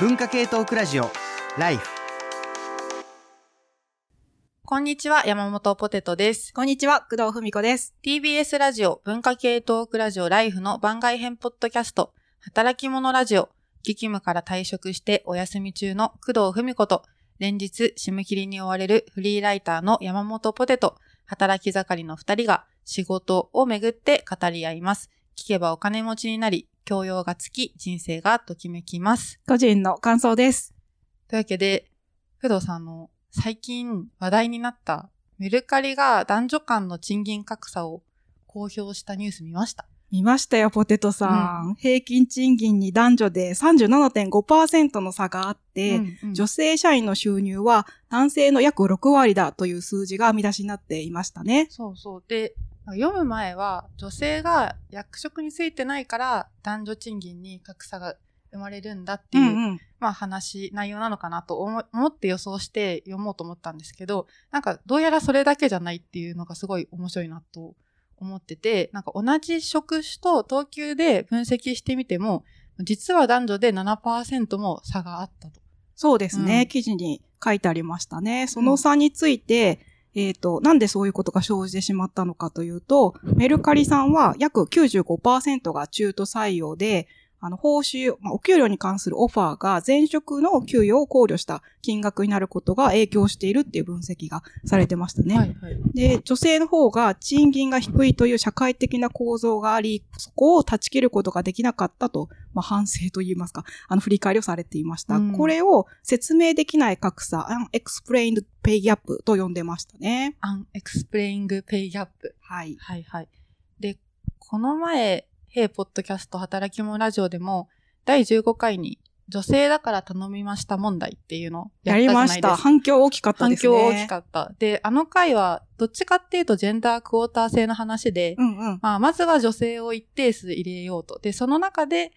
文化系トークラジオライフこんにちは、山本ポテトです。こんにちは、工藤文子です。TBS ラジオ文化系トークラジオライフの番外編ポッドキャスト、働き者ラジオ、激務から退職してお休み中の工藤文子と、連日締め切りに追われるフリーライターの山本ポテト、働き盛りの二人が仕事をめぐって語り合います。聞けばお金持ちになり、教養がつき、人生がときめきます。個人の感想です。というわけで、工藤さんの最近話題になったメルカリが男女間の賃金格差を公表したニュース見ました。見ましたよ、ポテトさん。平均賃金に男女で37.5%の差があって、うんうん女性社員の収入は男性の約6割だという数字が見出しになっていましたね。そうそう。で、読む前は女性が役職についてないから男女賃金に格差が生まれるんだっていう、うんうん。まあ話、内容なのかなと思思って予想して読もうと思ったんですけど、なんかどうやらそれだけじゃないっていうのがすごい面白いなと思ってて、なんか同じ職種と等級で分析してみても、実は男女で7%も差があったと。そうですね、うん記事に書いてありましたね。その差について、えっ、と、なんでそういうことが生じてしまったのかというと、メルカリさんは約95%が中途採用で、あの、報酬、まあ、お給料に関するオファーが前職の給与を考慮した金額になることが影響しているっていう分析がされてましたね。はいはい。で、女性の方が賃金が低いという社会的な構造があり、そこを断ち切ることができなかったと、まあ、反省といいますか、あの、振り返りをされていました。うんこれを説明できない格差、unexplained pay gap と呼んでましたね。unexplained pay gap。はい。はいはい。で、この前、ヘイポッドキャスト働き者ラジオでも、第15回に女性だから頼みました問題っていうのをややったじゃないですか。りました。反響大きかった反ですね。響大きかった。で、あの回は、どっちかっていうとジェンダークォーター制の話で、うんうん。まあ、まずは女性を一定数入れようと。で、その中で、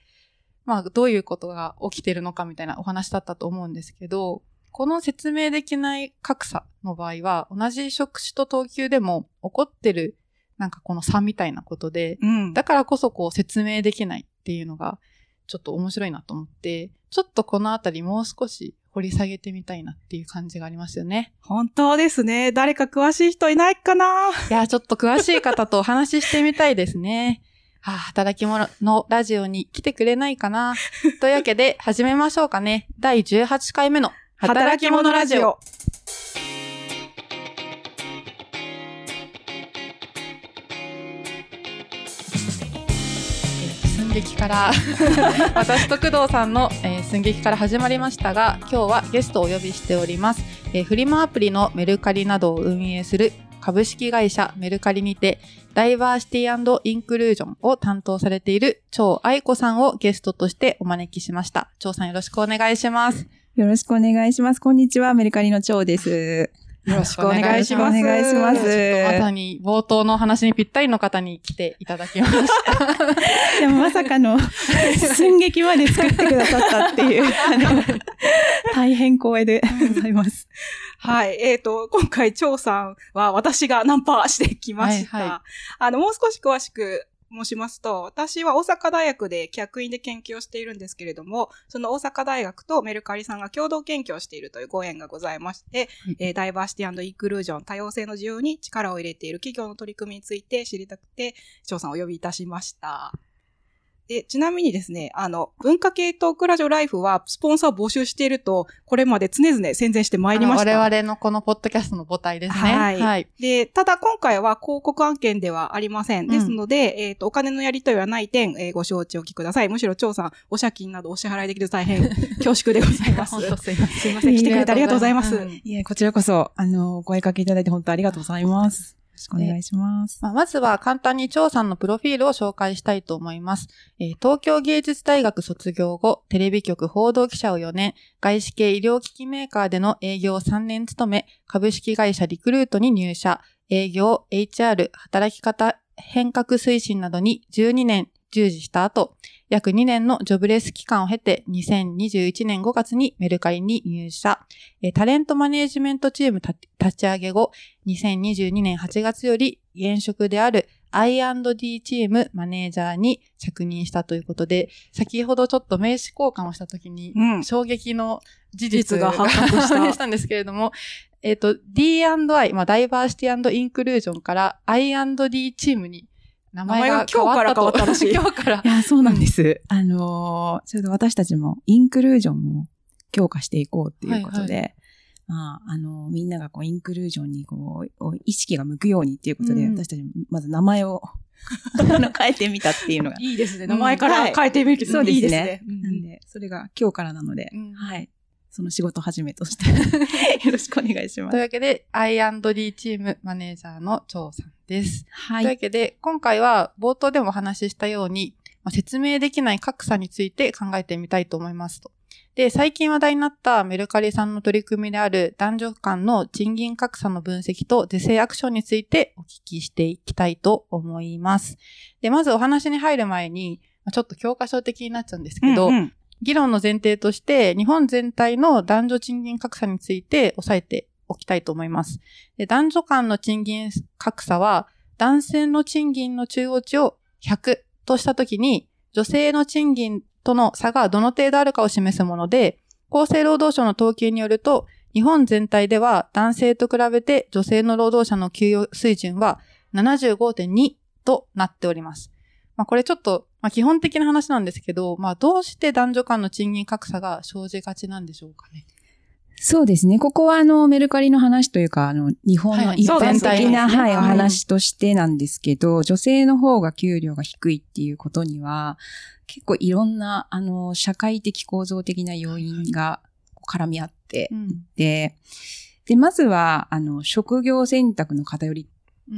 まあ、どういうことが起きてるのかみたいなお話だったと思うんですけど、この説明できない格差の場合は、同じ職種と等級でも起こってる、なんかこの差みたいなことで、うん。だからこそこう説明できないっていうのが、ちょっと面白いなと思って、ちょっとこのあたりもう少し掘り下げてみたいなっていう感じがありますよね。本当ですね。誰か詳しい人いないかな？いや、ちょっと詳しい方とお話ししてみたいですね。はあ、働き者のラジオに来てくれないかな？というわけで、始めましょうかね。第18回目の働き者ラジオ。。寸劇から、私と工藤さんの、えー寸劇から始まりましたが、今日はゲストをお呼びしております。えーフリマアプリのメルカリなどを運営する株式会社メルカリにて、ダイバーシティインクルージョンを担当されている張愛子さんをゲストとしてお招きしました。張さんよろしくお願いします。よろしくお願いします。こんにちは。メルカリの長です。よろしくお願いします。お願いしますまさに冒頭のお話にぴったりの方に来ていただきました。でもまさかの寸劇まで作ってくださったっていう、あの大変光栄でございます。はい。えっ、と、今回、張さんは私がナンパしてきました。はいはあの、もう少し詳しく申しますと、私は大阪大学で客員で研究をしているんですけれども、その大阪大学とメルカリさんが共同研究をしているというご縁がございまして、はいえーダイバーシティインクルージョン、多様性の需要に力を入れている企業の取り組みについて知りたくて、張さんをお呼びいたしました。で、ちなみにですね、あの、文化系トークラジオライフはスポンサーを募集していると、これまで常々宣伝してまいりました。我々のこのポッドキャストの母体ですね。はいはい。で、ただ今回は広告案件ではありません。んですので、えっ、と、お金のやり取りはない点、えーご承知おきください。むしろ、張さん、お借金などお支払いできると大変 恐縮でございます。本当すいません。すいません。来てくれてありがとうございます。うんいえ、こちらこそ、あの、お声かけいただいて本当ありがとうございます。よろしくお願いします。まあまずは簡単に張さんのプロフィールを紹介したいと思います。えー東京芸術大学卒業後、テレビ局報道記者を4年、外資系医療機器メーカーでの営業を3年務め、株式会社リクルートに入社、営業、HR、働き方変革推進などに12年従事した後、約2年のジョブレス期間を経て、2021年5月にメルカリに入社。えータレントマネージメントチームた立ち上げ後、2022年8月より現職である I&D チームマネージャーに着任したということで、先ほどちょっと名刺交換をしたときに、うん衝撃の事実実が発覚したしたんですけれども、えっ、と、D&I、まあ、ダイバーシティインクルージョンから I&D チームに名前が今日から変わったらしい 今日からい。や、そうなんです。あのー、ちょっと私たちもインクルージョンを強化していこうっていうことで、はいまあ、あの、みんながこう、インクルージョンにこう、意識が向くようにっていうことで、うん私たちもまず名前を 変えてみたっていうのが。いいですね。うん名前から変えてみるそうですねいいですね。うんなんで、それが今日からなので、うんはい。その仕事始めとして、よろしくお願いします。というわけで、I&D チームマネージャーの張さんです。はい。というわけで、今回は冒頭でもお話ししたように、まあ、説明できない格差について考えてみたいと思いますと。で、最近話題になったメルカリさんの取り組みである男女間の賃金格差の分析と是正アクションについてお聞きしていきたいと思います。で、まずお話に入る前に、まあちょっと教科書的になっちゃうんですけど、うんうん議論の前提として、日本全体の男女賃金格差について押さえておきたいと思います。で男女間の賃金格差は、男性の賃金の中央値を100としたときに、女性の賃金との差がどの程度あるかを示すもので、厚生労働省の統計によると、日本全体では男性と比べて女性の労働者の給与水準は75.2となっております。まあこれちょっと、まあ基本的な話なんですけど、まあどうして男女間の賃金格差が生じがちなんでしょうかね？そうですね。ここはあの、メルカリの話というか、あの、日本はいの一般的な、はい、うんお話としてなんですけど、女性の方が給料が低いっていうことには、結構いろんな、あの、社会的構造的な要因が絡み合ってうん。で、で、まずは、あの、職業選択の偏りと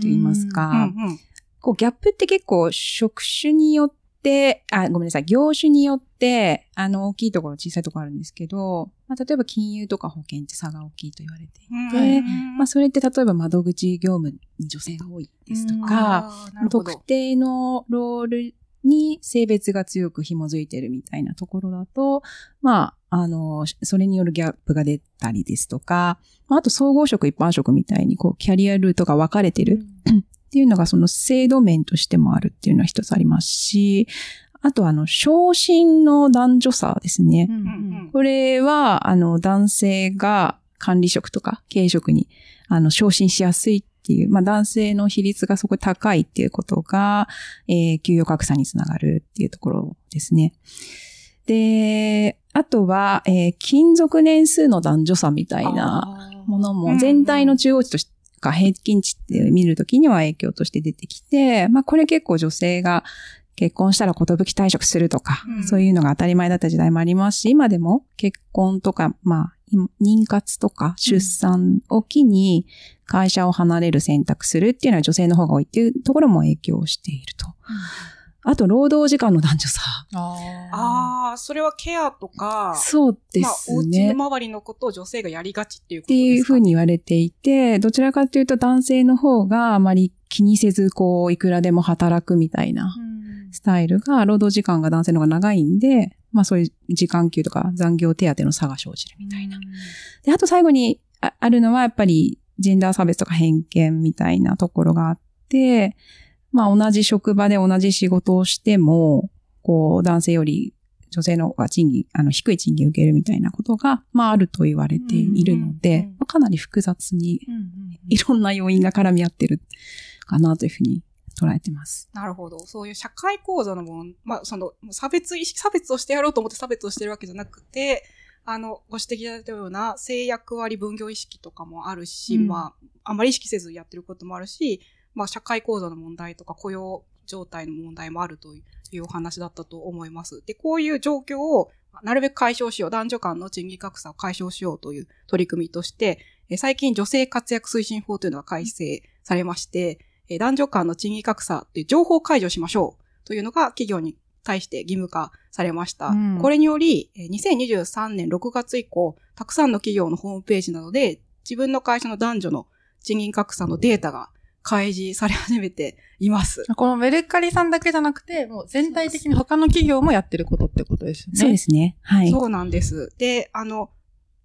言いますか、うんうんこう、ギャップって結構職種によって、あ、ごめんなさい、業種によって、あの、大きいところ、小さいところあるんですけど、まあ、例えば金融とか保険って差が大きいと言われていて、うんまあ、それって例えば窓口業務に女性が多いですとか、特定のロールに性別が強く紐づいてるみたいなところだと、まあ、あの、それによるギャップが出たりですとか、まああと総合職、一般職みたいに、こう、キャリアルートが分かれてるっていうのが、その制度面としてもあるっていうのは一つありますし、あと、あの、昇進の男女差ですね。うんうんうんこれは、あの、男性が管理職とか経営職に、あの、昇進しやすいっていう、まあ、男性の比率がそこ高いっていうことが、えー給与格差につながるっていうところですね。で、あとは、えー勤続年数の男女差みたいなものも全体の中央値として、か平均値って見るときには影響として出てきて、まあこれ結構女性が結婚したら寿退職するとか、うん。そういうのが当たり前だった時代もありますし、今でも結婚とか、まあ、今妊活とか出産を機に会社を離れる選択するっていうのは女性の方が多いっていうところも影響していると。あと、労働時間の男女差。あーああ、それはケアとか、そうでまあ、おすね。家の周りのことを女性がやりがちっていうこっていうとですかふうに言われていて、どちらかというと男性の方があまり気にせず、こう、いくらでも働くみたいなうんスタイルが、労働時間が男性の方が長いんで、まあそういう時間給とか残業手当の差が生じるみたいな。で、あと最後にああるのはやっぱりジェンダー差別とか偏見みたいなところがあって、まあ同じ職場で同じ仕事をしても、こう男性より女性の方が賃金、あの低い賃金を受けるみたいなことが、まああると言われているのでうん、まあかなり複雑にいろんな要因が絡み合ってるかなというふうに捉えてます。なるほど。そういう社会構造のもの、まあ、その、差別意識、差別をしてやろうと思って差別をしてるわけじゃなくて、あの、ご指摘いただいたような性役割分業意識とかもあるし、うんまあ、あまり意識せずやってることもあるし、まあ、社会構造の問題とか雇用状態の問題もあるというお話だったと思います。で、こういう状況をなるべく解消しよう、男女間の賃金格差を解消しようという取り組みとして、え最近女性活躍推進法というのが改正されまして、えー男女間の賃金格差という情報解除しましょうというのが企業に対して義務化されました。うんこれにより、えー2023年6月以降、たくさんの企業のホームページなどで自分の会社の男女の賃金格差のデータが開示され始めています。このメルカリさんだけじゃなくて、もう全体的に他の企業もやってることってことですよね。そうですね。はい。そうなんです。で、あの、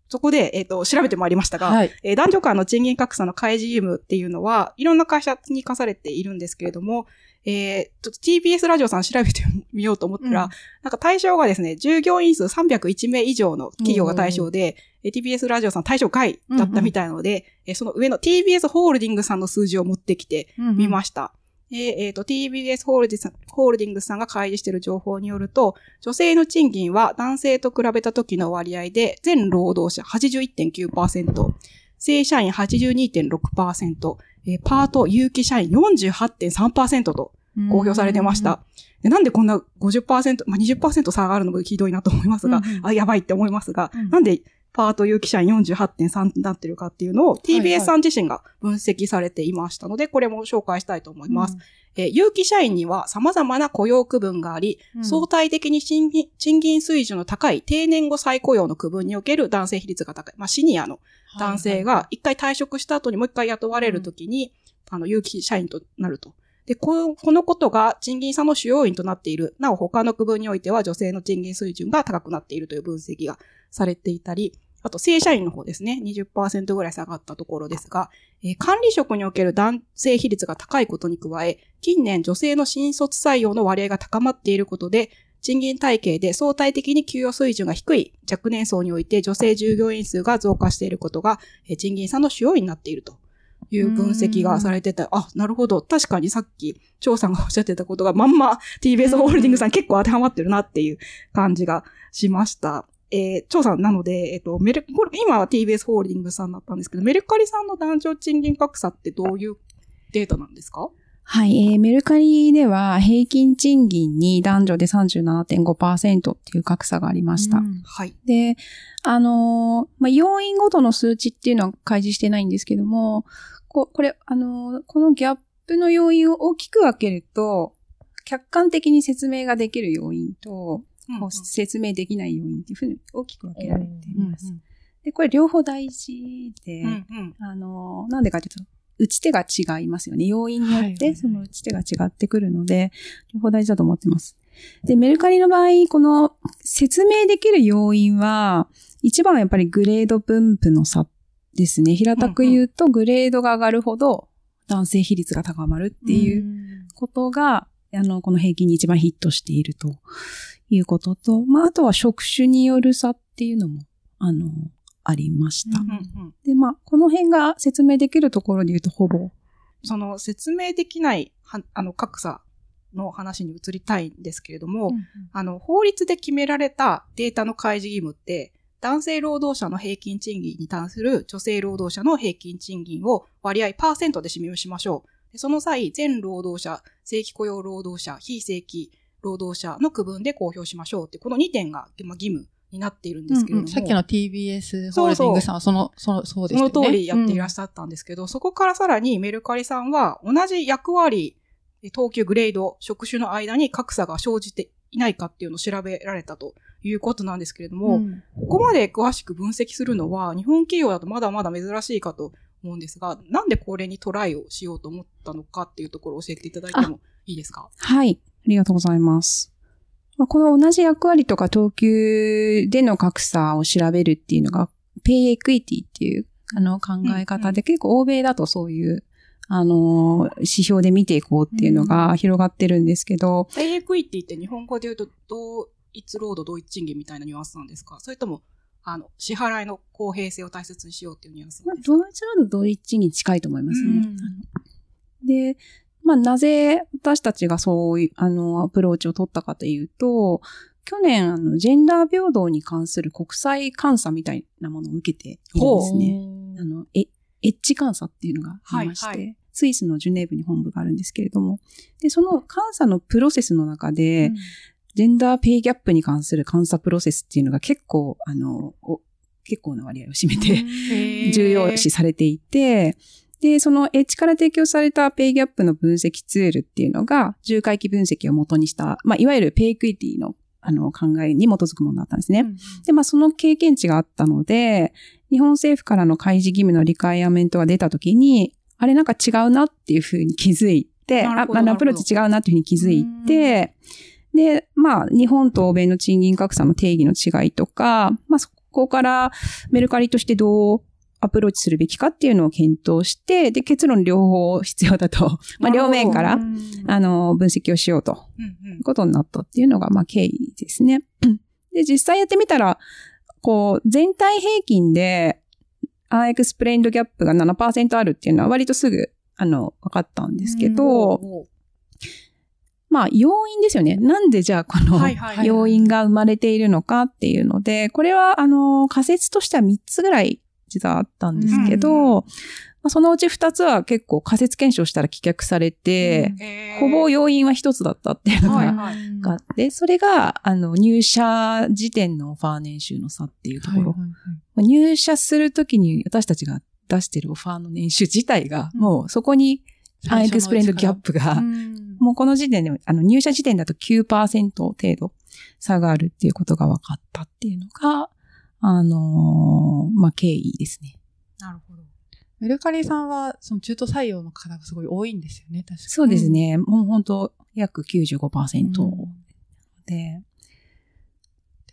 そこで、えっ、と、調べてまいりましたが、はい。えー男女間の賃金格差の開示義務っていうのは、いろんな会社に課されているんですけれども、えーちょっと TBS ラジオさん調べてみようと思ったら、うんなんか対象がですね、従業員数301名以上の企業が対象で、えー TBS ラジオさん対象外だったみたいなので、えーその上の TBS ホールディングスさんの数字を持ってきてみましした。でえっ、と、TBS ホールディさんホールディングスさんが開示している情報によると、女性の賃金は男性と比べた時の割合で、全労働者81.9%、正社員82.6%、えーパート有期社員48.3%と公表されてました。。でなんでこんな50%、まあ、20%差があるのもひどいなと思いますが、うんうんあ、やばいって思いますが、うんなんでパート有期社員48.3になってるかっていうのをはい TBS さん自身が分析されていましたので、これも紹介したいと思います。えー有期社員には様々な雇用区分があり、うん相対的に賃金賃金水準の高い定年後再雇用の区分における男性比率が高い。まあ、シニアの男性が一回退職した後にもう一回雇われるときに、あの、有期社員となると。で、このことが賃金差の主要因となっている。なお他の区分においては女性の賃金水準が高くなっているという分析がされていたり、あと正社員の方ですね。20%ぐらい下がったところですが、えー管理職における男性比率が高いことに加え、近年女性の新卒採用の割合が高まっていることで、賃金体系で相対的に給与水準が低い若年層において女性従業員数が増加していることが、えー賃金差の主要因になっているという分析がされてた。あ、なるほど。確かにさっき、張さんがおっしゃってたことがまんま TBS ホールディングさん結構当てはまってるなっていう感じがしました。えー、張さんなので、えっ、と、メル、これ、今は TBS ホールディングさんだったんですけど、メルカリさんの男女賃金格差ってどういうデータなんですか？はい、えーメルカリでは平均賃金に男女で37.5%っていう格差がありました。うんはい。で、あのーまあ、要因ごとの数値っていうのは開示してないんですけども、ここれ、あのーこのギャップの要因を大きく分けると、客観的に説明ができる要因と、こう説明できない要因っていうふうに大きく分けられています。で、これ両方大事で、うんうんあのーなんでかというと、打ち手が違いますよね。要因によって、その打ち手が違ってくるので、両方大事だと思ってます。で、メルカリの場合、この説明できる要因は、一番はやっぱりグレード分布の差ですね。平たく言うと、グレードが上がるほど男性比率が高まるっていううんことが、あの、この平均に一番ヒットしているということと、まあ、あとは職種による差っていうのも、あの、ありました。うんうんうんで、まあ、この辺が説明できるところで言うと、ほぼ。その説明できないはあの格差の話に移りたいんですけれども、あの、法律で決められたデータの開示義務って、男性労働者の平均賃金に対する女性労働者の平均賃金を割合パーセントで示しましょう。でその際、全労働者、正規雇用労働者、非正規労働者の区分で公表しましょうって、この2点がまあ義務になっているんですけれども、さっきの TBS ホールディングさんはその、その、そうでそしたよね。の通りやっていらっしゃったんですけど、そこからさらにメルカリさんは同じ役割、等級グレード、職種の間に格差が生じていないかっていうのを調べられたということなんですけれども、んここまで詳しく分析するのは日本企業だとまだまだ珍しいかと思うんですが、なんでこれにトライをしようと思ったのかっていうところを教えていただいてもいいですか？はい。ありがとうございます。まあ、この同じ役割とか等級での格差を調べるっていうのが、 pay equity っていうあの考え方で、結構欧米だとそういう、あの、指標で見ていこうっていうのが広がってるんですけど、ペイエクイティって日本語で言うと同一労働同一賃金みたいなニュアンスなんですか？それとも、あの、支払いの公平性を大切にしようっていうニュアンスまあなんですか？同一労働同一に近いと思いますね。で、まあ、なぜ私たちがそういう、あの、アプローチを取ったかというと、去年、あの、ジェンダー平等に関する国際監査みたいなものを受けているんですね。あの、え、エッジ監査っていうのがありまして、はいはスイスのジュネーブに本部があるんですけれども、で、その監査のプロセスの中で、ジェンダーペイギャップに関する監査プロセスっていうのが結構、あの、お結構な割合を占めて、重要視されていて、で、その H から提供された pay gap の分析ツールっていうのが、重回帰分析を元にした、まあ、いわゆる pay equity のあの考えに基づくものだったんですね。で、まあ、その経験値があったので、日本政府からの開示義務の requirement が出たときに、あれなんか違うなっていうふうに気づいて、あ、あ、アプローチ違うなっていうふうに気づいて、で、まあ、日本と欧米の賃金格差の定義の違いとか、まあ、そこからメルカリとしてどうアプローチするべきかっていうのを検討して、で、結論両方必要だと、まあ、両面から、あの、分析をしようと。いうことになったっていうのが、まあ、経緯ですね。で、実際やってみたら、こう、全体平均で、アンエクスプレインドギャップが7%あるっていうのは割とすぐ、あの、分かったんですけど、まあ、要因ですよね。なんでじゃあこの要因が生まれているのかっていうので、これは、あの、仮説としては3つぐらい実はあったんですけど、うん。まあ、そのうち2つは結構仮説検証したら棄却されて、えー。ほぼ要因は1つだったっていうのはいがはい。があって、それが、あの、入社時点のオファー年収の差っていうところ。まあ入社するときに私たちが出してるオファーの年収自体が、うん。もうそこにアンエクスプレインドギャップが、もうこの時点で、あの、入社時点だと9%程度差があるっていうことが分かったっていうのが、あのーまあ、経緯ですね。なるほど。メルカリさんは、その中途採用の方がすごい多いんですよね、確かに。そうですね。もう本当約95%うんで、で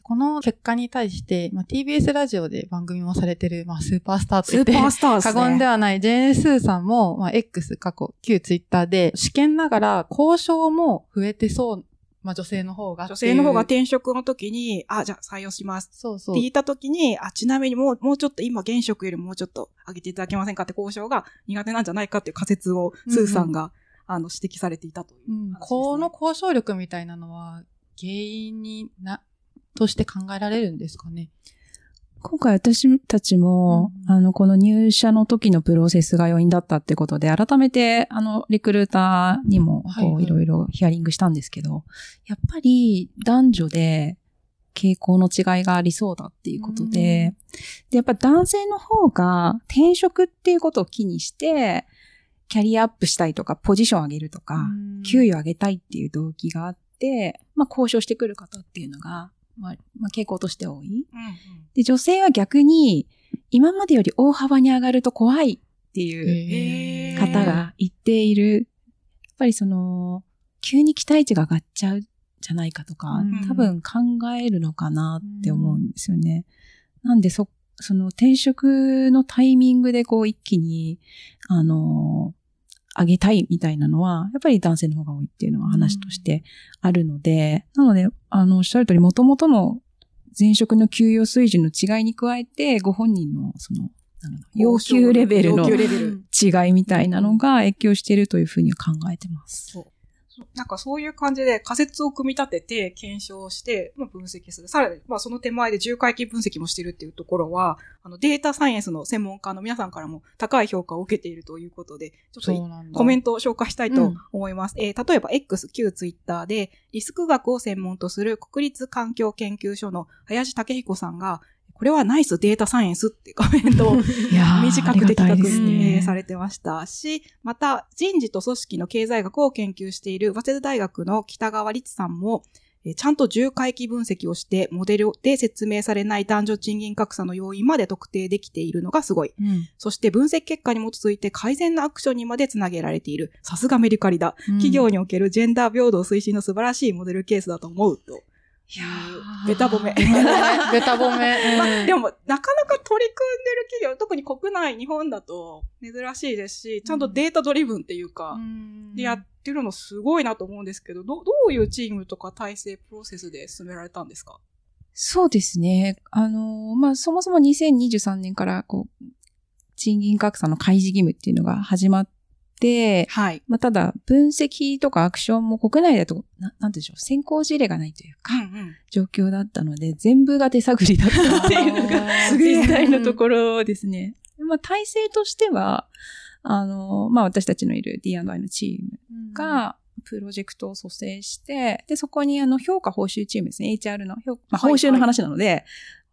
この結果に対して、まあ、TBS ラジオで番組もされてる、まあ、スーパースターとスー言ってパースター。過言ではないジェーン・スーさんも、まあ、X 過去、旧ツイッターで、試験ながら交渉も増えてそう、まあ、女性の方が。女性の方が転職の時に、あ、じゃあ採用します。そうそうって。言った時に、あ、ちなみにもう、もうちょっと今現職よりもうちょっと上げていただけませんかって交渉が苦手なんじゃないかっていう仮説を、スーさんが、あの、指摘されていたというね、うん、この交渉力みたいなのは、原因にな、として考えられるんですかね。今回私たちも、うん。あの、この入社の時のプロセスが要因だったってことで、改めて、あの、リクルーターにも、こう、はい。はいいろいろヒアリングしたんですけど、やっぱり男女で傾向の違いがありそうだっていうことで、で、やっぱ男性の方が転職っていうことを気にして、キャリアアップしたいとか、ポジション上げるとか、給与上げたいっていう動機があって、まあ、交渉してくる方っていうのが、まあ、まあ、傾向として多い。うんうんで、女性は逆に、今までより大幅に上がると怖いっていう方が言っている。やっぱりその、急に期待値が上がっちゃうじゃないかとか、うん多分考えるのかなって思うんですよね。なんでそ、その転職のタイミングでこう一気に、あの、上げたいみたいなのは、やっぱり男性の方が多いっていうのは話としてあるので、なので、あの、おっしゃる通り、元々の前職の給与水準の違いに加えて、ご本人のその、要求レベルの違いみたいなのが影響しているというふうには考えてます。なんかそういう感じで仮説を組み立てて検証して、まあ、分析する。さらに、まあその手前で重回帰分析もしてるっていうところは、あのデータサイエンスの専門家の皆さんからも高い評価を受けているということで、ちょっと。コメントを紹介したいと思います。えー例えば X、旧ツイッターで、リスク学を専門とする国立環境研究所の林武彦さんが、これはナイスデータサイエンスってコメントを 短く的確に、ねえーされてましたし、また人事と組織の経済学を研究している早稲田大学の北川律さんも、えーちゃんと重回帰分析をして、モデルで説明されない男女賃金格差の要因まで特定できているのがすごい。うんそして分析結果に基づいて改善のアクションにまでつなげられている。さすがメルカリだ。企業におけるジェンダー平等推進の素晴らしいモデルケースだと思うと。いやーベタ褒め。ベタ褒め。まあ、でも、も、なかなか取り組んでる企業、特に国内、日本だと珍しいですし、ちゃんとデータドリブンっていうか、でやってるのすごいなと思うんですけど、どどういうチームとか体制、プロセスで進められたんですか？そうですね。あのーまあ、そもそも2023年から、こう、賃金格差の開示義務っていうのが始まって、はい。まあ、ただ、分析とかアクションも国内だと、ななんでしょう、先行事例がないというか、うん状況だったので、全部が手探りだったっていうのが、実際のところですね。でまあ、体制としては、あの、まあ、私たちのいる D&I のチームが、プロジェクトを蘇生して、で、そこにあの、評価報酬チームですね、HR の評、まあ、はい。報酬の話なので、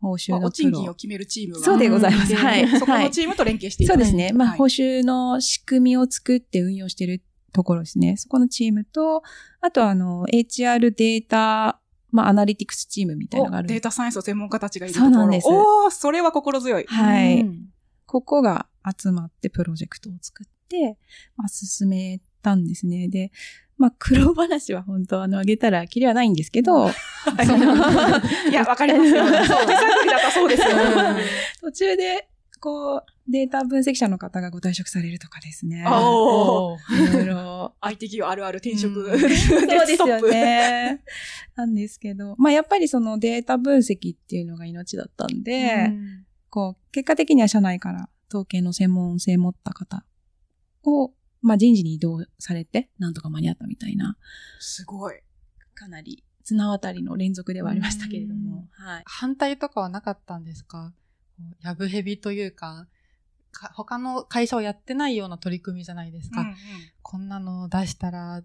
報酬まあ、のプロお賃金を決めるチームが。そうでございます。ではい。そこはいのチームと連携していたそうですね。まあ、はい報酬の仕組みを作って運用しているところですね。そこのチームと、あとあの、HR データ、まあ、アナリティクスチームみたいなのがある。おデータサイエンスの専門家たちがいるところ。そうなんですおー、それは心強い。はい。うんここが集まってプロジェクトを作って、まあ、進めたんですね。で、まあ、苦労話は本当、あの、あげたら、きりはないんですけど、いや、わかりますよ。そう、手探りだったらそうですよ。途中で、こう、データ分析者の方がご退職されるとかですね。おーいろいろ。IT 企業あるある転職。うんそうですよ。ね。なんですけど、まあやっぱりそのデータ分析っていうのが命だったんで、うんこう、結果的には社内から統計の専門性持った方を、まあ人事に移動されて、なんとか間に合ったみたいな、すごい。かなり綱渡りの連続ではありましたけれども、はい。反対とかはなかったんですか？こうやぶへびというかか、他の会社をやってないような取り組みじゃないですか。うんうん。こんなの出したら、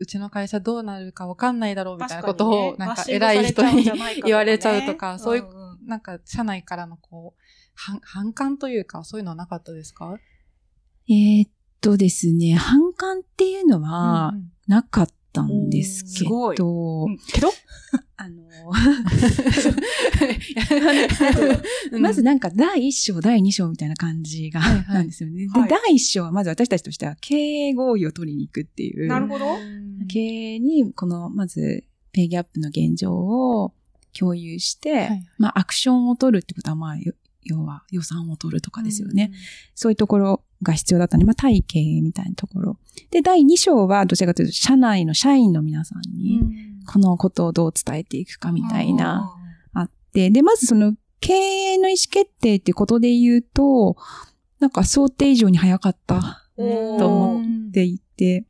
うちの会社どうなるかわかんないだろうみたいなことを、なんか偉い人に言われちゃうとか、そういう、んん。なんか社内からのこう、反反感というか、そういうのはなかったですか？えーっとですね、反感っていうのはうんうん。なかったんですけおーすど、うん。けど あの、まずなんか第1章、第2章みたいな感じが、はいはい。なんですよね。はい。で、第1章はまず私たちとしては経営合意を取りに行くっていう。なるほど。経営に、この、まず、ペイギャップの現状を共有して、はい。まあ、アクションを取るってことは、まあ、よ要は予算を取るとかですよね。。そういうところが必要だったので、まあ、対経営みたいなところ。で、第2章は、どちらかというと、社内の社員の皆さんうに、んこのことをどう伝えていくかみたいな、あって、で、まずその、経営の意思決定っていうことで言うと、なんか想定以上に早かったと思っていて、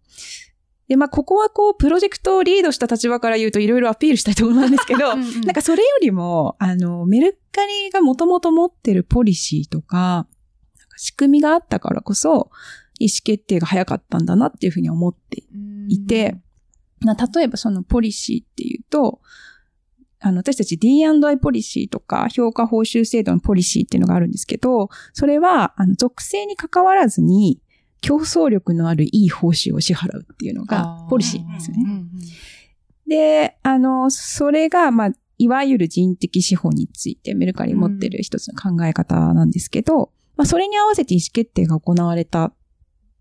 で、まあ、ここはこう、プロジェクトをリードした立場から言うといろいろアピールしたいところなんですけど、うんうんなんかそれよりも、あの、メルカリがもともと持ってるポリシーとか、なんか仕組みがあったからこそ、意思決定が早かったんだなっていうふうに思っていて、まあ、例えばそのポリシーっていうと、あの、私たち D&I ポリシーとか評価報酬制度のポリシーっていうのがあるんですけど、それは、あの、属性に関わらずに、競争力のあるいい報酬を支払うっていうのがポリシーなんですよね。うんうんで、あの、それが、まあ、いわゆる人的資本についてメルカリ持ってる一つの考え方なんですけど、まあ、それに合わせて意思決定が行われた。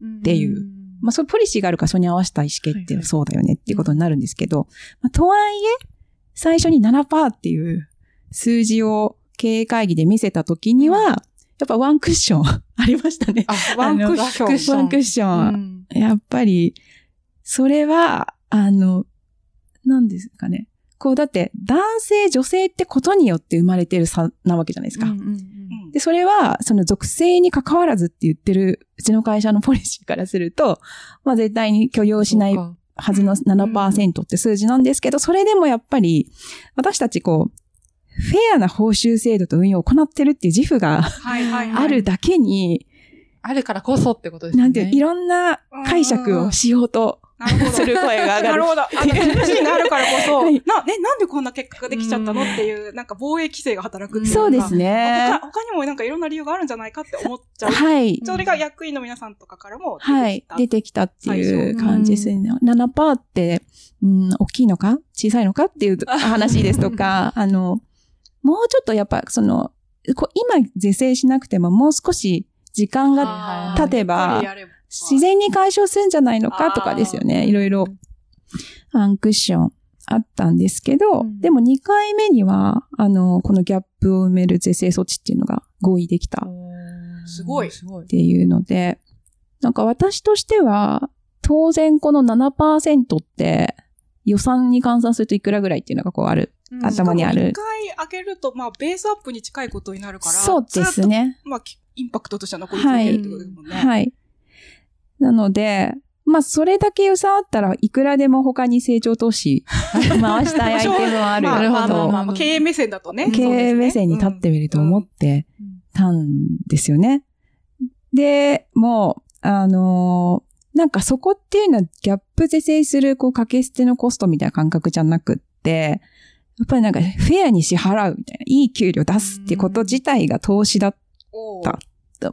うんっていうまあ、そういうポリシーがあるから、それに合わせた意思決定はそうだよねっていうことになるんですけど、まあ、とはいえ、最初に7%っていう数字を経営会議で見せたときには、やっぱワンクッション ありましたね。あ、ワンクッションワンクッション。やっぱり、それは、あの、なんですかね。こう、だって、男性、女性ってことによって生まれてる差なわけじゃないですか。うんうんうんうんで、それは、その属性に関わらずって言ってる、うちの会社のポリシーからすると、まあ絶対に許容しないはずの7%って数字なんですけど、それでもやっぱり、私たちこう、フェアな報酬制度と運用を行ってるっていう自負がはいはいはい。あるだけに、あるからこそってことですね。なんていろんな解釈をしようと。する声が上がる。なるほど。あの、話があるからこそ、はいな、ね、なんでこんな結果ができちゃったのっていう、なんか防衛規制が働くっていうかそうですね他。他にもなんかいろんな理由があるんじゃないかって思っちゃう。はい。それが役員の皆さんとかからもはい。出てきたっていう感じですね。7%って、うん、大きいのか？小さいのかっていう 話ですとか、あの、もうちょっとやっぱその、こ今是正しなくてももう少し時間が経てば、自然に解消するんじゃないのかとかですよね。いろいろアンクッションあったんですけど、うんでも2回目には、あの、このギャップを埋める是正措置っていうのが合意できたっすごいすごい。ていうので、なんか私としては、当然この7%って予算に換算するといくらぐらいっていうのがこうある。頭にある一回上げると、まあ、ベースアップに近いことになるから。そうですね。まあ、きインパクトとしては残り続けるってことですもんね。はい。なので、まあ、それだけ予算あったらいくらでも他に成長投資回したいアイテムはあるまあよまあまあまあ、なるほど経営目線だとね。経営目線に立ってみると思ってたんですよね。で、もう、あのーなんかそこっていうのはギャップ是正するこう掛け捨てのコストみたいな感覚じゃなくって、やっぱりなんかフェアに支払うみたいな、いい給料出すってこと自体が投資だおた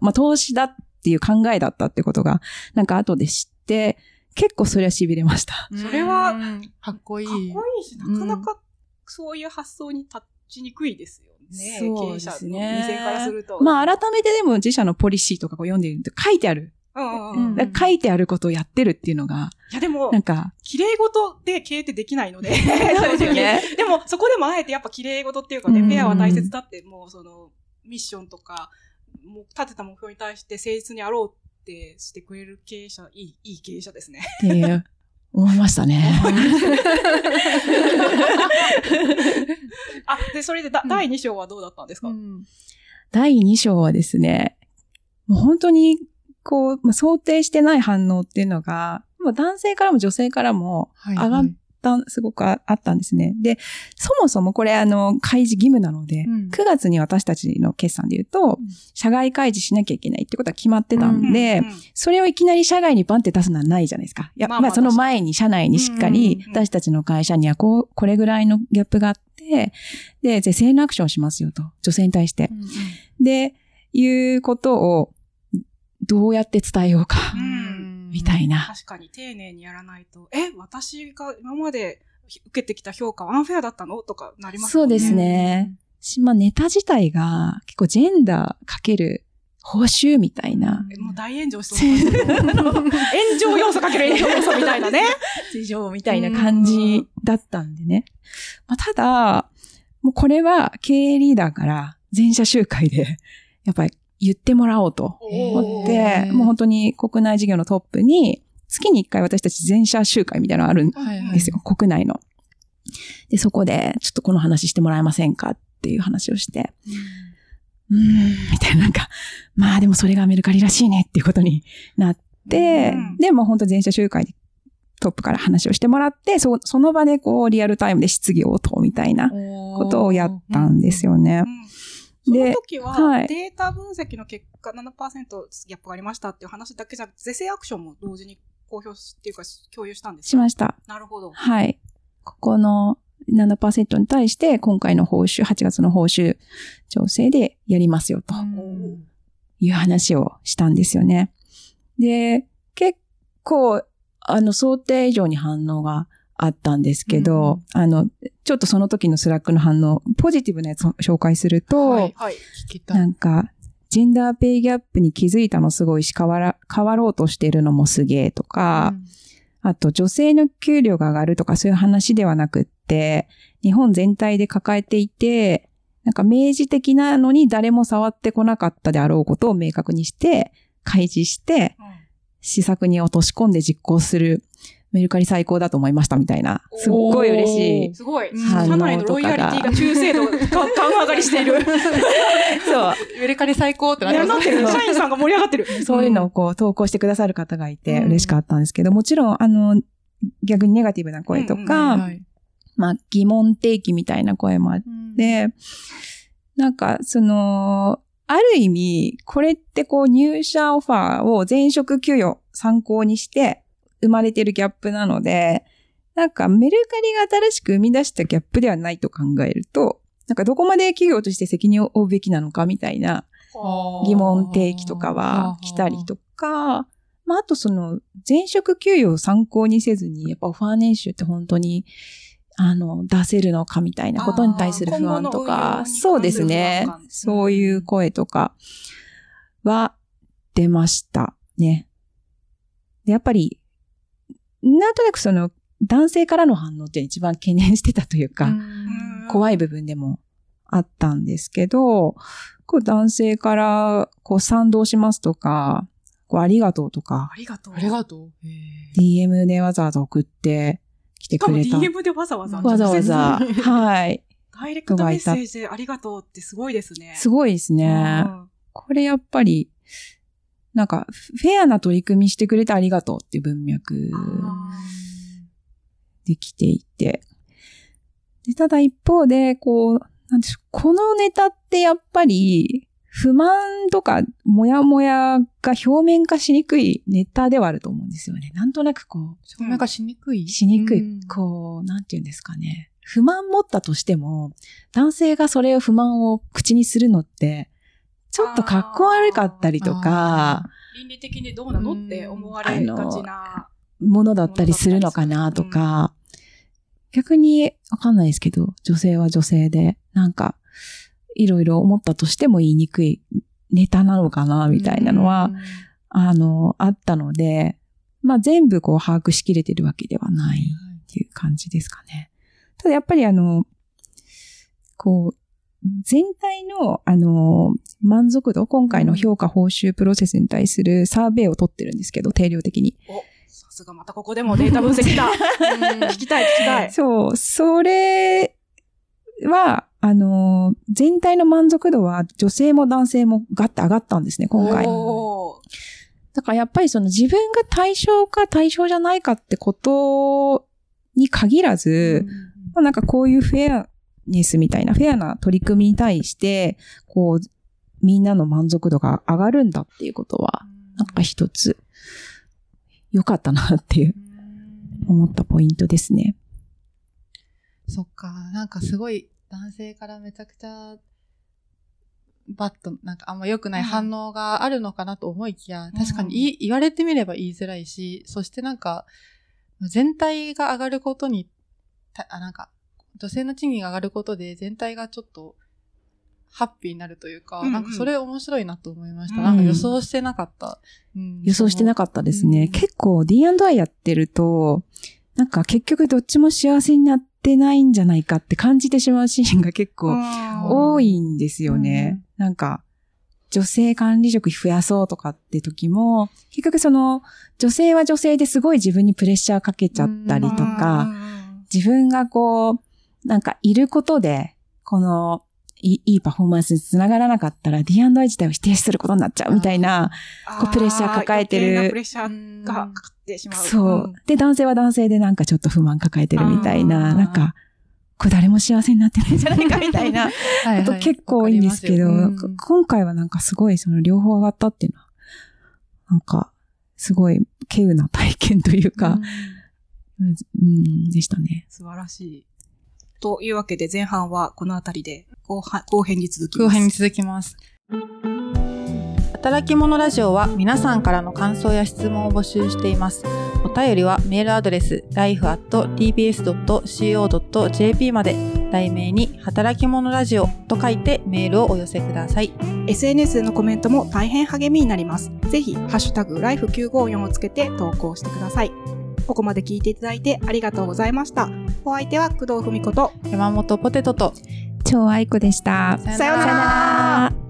まあ投資だっていう考えだったってことが、なんか後で知って、結構それは痺れました。それはうんかっこいい。かっこいいし、なかなかそういう発想に立ちにくいですよね。そう経営者のですね目線からすると。まあ改めてでも自社のポリシーとかこう読んでみると書いてある。うんうんうんうんだから書いてあることをやってるっていうのが、いやでもな、んか、綺麗事で経営ってできないので。そうですよね でも、そこでもあえてやっぱ綺麗事っていうかね、うんフェアは大切だって、もうその、ミッションとか、もう立てた目標に対して誠実にあろうってしてくれる経営者、いい、いい経営者ですね。っていう、思いましたね。あ、で、それでだ、うん第2章はどうだったんですか、うん第2章はですね、もう本当に、こう、まあ、想定してない反応っていうのが、まあ男性からも女性からもはい上がった、すごくああったんですね。で、そもそもこれあの、開示義務なので、うん9月に私たちの決算で言うと、うん社外開示しなきゃいけないってことは決まってたんで、うんうんそれをいきなり社外にバンって出すのはないじゃないですか。いや、まあまあまあ、その前に社内にしっかり私たちの会社にはこう、これぐらいのギャップがあって、で、是正のアクションをしますよと。女性に対してう。んうんで、いうことをどうやって伝えようか。うんみたいな。確かに丁寧にやらないと、え、私が今まで受けてきた評価はアンフェアだったの？とかなりますね。そうですね。しまあ、ネタ自体が結構ジェンダーかける報酬みたいな。えもう大炎上しそうな感じの炎上要素かける炎上要素みたいなね。事情みたいな感じだったんでね。まあ、ただ、もうこれは経営リーダーから全社集会で、やっぱり言ってもらおうと思ってもう本当に国内事業のトップに、月に一回私たち全社集会みたいなのあるんはいはい。ですよ、国内の。で、そこで、ちょっとこの話してもらえませんかっていう話をして、うーん、みたいな、なんか、まあでもそれがメルカリらしいねっていうことになって、うん。で、もう本当全社集会でトップから話をしてもらって、そその場でこうリアルタイムで質疑応答みたいなことをやったんですよね。う。んその時は、はいデータ分析の結果7%ギャップがありましたっていう話だけじゃなくて、是正アクションも同時に公表しっていうか共有したんですか？しました。なるほど。はい。ここの7%に対して今回の報酬、8月の報酬調整でやりますよとうんいう話をしたんですよね。で、結構、あの、想定以上に反応があったんですけど、あの、ちょっとその時の Slack の反応、ポジティブなやつを紹介すると、はいはい。聞きたい。なんか、 gender pay gap に気づいたのすごいし、変わら、変わろうとしてるのもすげえとか、あと女性の給料が上がるとかそういう話ではなくって、日本全体で抱えていて、なんか明示的なのに誰も触ってこなかったであろうことを明確にして、開示して、施策に落とし込んで実行するメルカリ最高だと思いましたみたいな、すっごい嬉しい。すごい。うん社内のロイヤリティが中精度が緩上がりしている。そう。メルカリ最高ってなってる。社員さんが盛り上がってる。そういうのをこう投稿してくださる方がいてうん嬉しかったんですけど、もちろん、あの、逆にネガティブな声とか、はいまあ疑問提起みたいな声もあっうんで、なんか、その、ある意味、これってこう入社オファーを前職給与参考にして生まれてるギャップなので、なんかメルカリが新しく生み出したギャップではないと考えると、なんかどこまで企業として責任を負うべきなのかみたいな疑問提起とかは来たりとか、まあ、あとその前職給与を参考にせずに、やっぱオファー年収って本当に、あの、出せるのかみたいなことに対する不安とか、そうですね。そういう声とかは出ましたね。で、やっぱり、なんとなくその男性からの反応って一番懸念してたというか、うん怖い部分でもあったんですけど、こう男性からこう賛同しますとか、こうありがとうとかあ、りがとう。ありがとう。DM でわざわざ送ってきてくれた。DM でわざわざ。わざわざ。はい。ダイレクトメッセージでありがとうってすごいですね。すごいですね。うんこれやっぱり、なんか、フェアな取り組みしてくれてありがとうっていう文脈できていて。でただ一方で、こう、なんでしょう、このネタってやっぱり、不満とか、もやもやが表面化しにくいネタではあると思うんですよね。なんとなくこ証明がしにくい？う、しにくい、うんこう、なんていうんですかね。不満持ったとしても、男性がそれを不満を口にするのって、ちょっとかっこ悪かったりとか、倫理的にどうなのって思われがちな。ものだったりするのかなとか、逆にわかんないですけど、女性は女性で、なんか、いろいろ思ったとしても言いにくいネタなのかな、みたいなのは、あの、あったので、まあ全部こう把握しきれてるわけではないっていう感じですかね。ただやっぱりあの、こう、全体の、あの、満足度、今回の評価報酬プロセスに対するサーベイを取ってるんですけど、定量的に。お、さすがまたここでもデータ分析だ。聞きたい、聞きたい。そう、それは、あの、全体の満足度は女性も男性もガッて上がったんですね、今回。だからやっぱりその自分が対象か対象じゃないかってことに限らず、まあ、なんかこういうフェアネスみたいな、フェアな取り組みに対して、こう、みんなの満足度が上がるんだっていうことは、なんか一つ、良かったなっていう思ったポイントですね。そっか、なんかすごい男性からめちゃくちゃ、バッと、なんかあんま良くない反応があるのかなと思いきや、確かに言われてみれば言いづらいし、そしてなんか、全体が上がることに、たあ、なんか、女性の賃金が上がることで全体がちょっと、ハッピーになるというか、うんうんなんかそれ面白いなと思いました。うんなんか予想してなかった。うん予想してなかったですね。うん結構 D&I やってると、なんか結局どっちも幸せになってないんじゃないかって感じてしまうシーンが結構多いんですよね。なんか、女性管理職増やそうとかって時も、結局その、女性は女性ですごい自分にプレッシャーかけちゃったりとか、自分がこう、なんかいることで、この、いいいパフォーマンスにつながらなかったら D&I 自体を否定することになっちゃうみたいな、こうプレッシャー抱えてる。プレッシャーがかかってしまう。そう。で、男性は男性でなんかちょっと不満抱えてるみたいな、なんか、これ誰も幸せになってないんじゃないかみたいなはいはい。こと結構多いんですけど、わかりますよ。うん。今回はなんかすごいその両方上がったっていうのは、なんか、すごい稀有な体験というか、うん、うん。でしたね。素晴らしい。というわけで前半はこのあたりで後半後編に続きます。後編に続きます。働き者ラジオは皆さんからの感想や質問を募集しています。お便りはメールアドレス life.tbs.co.jp まで題名に働き者ラジオと書いてメールをお寄せください。SNS のコメントも大変励みになります。ぜひ、ハッシュタグ、ライフ954をつけて投稿してください。ここまで聞いていただいてありがとうございました。お相手は工藤文子と、山本ポテトと超愛子でした。ささようなら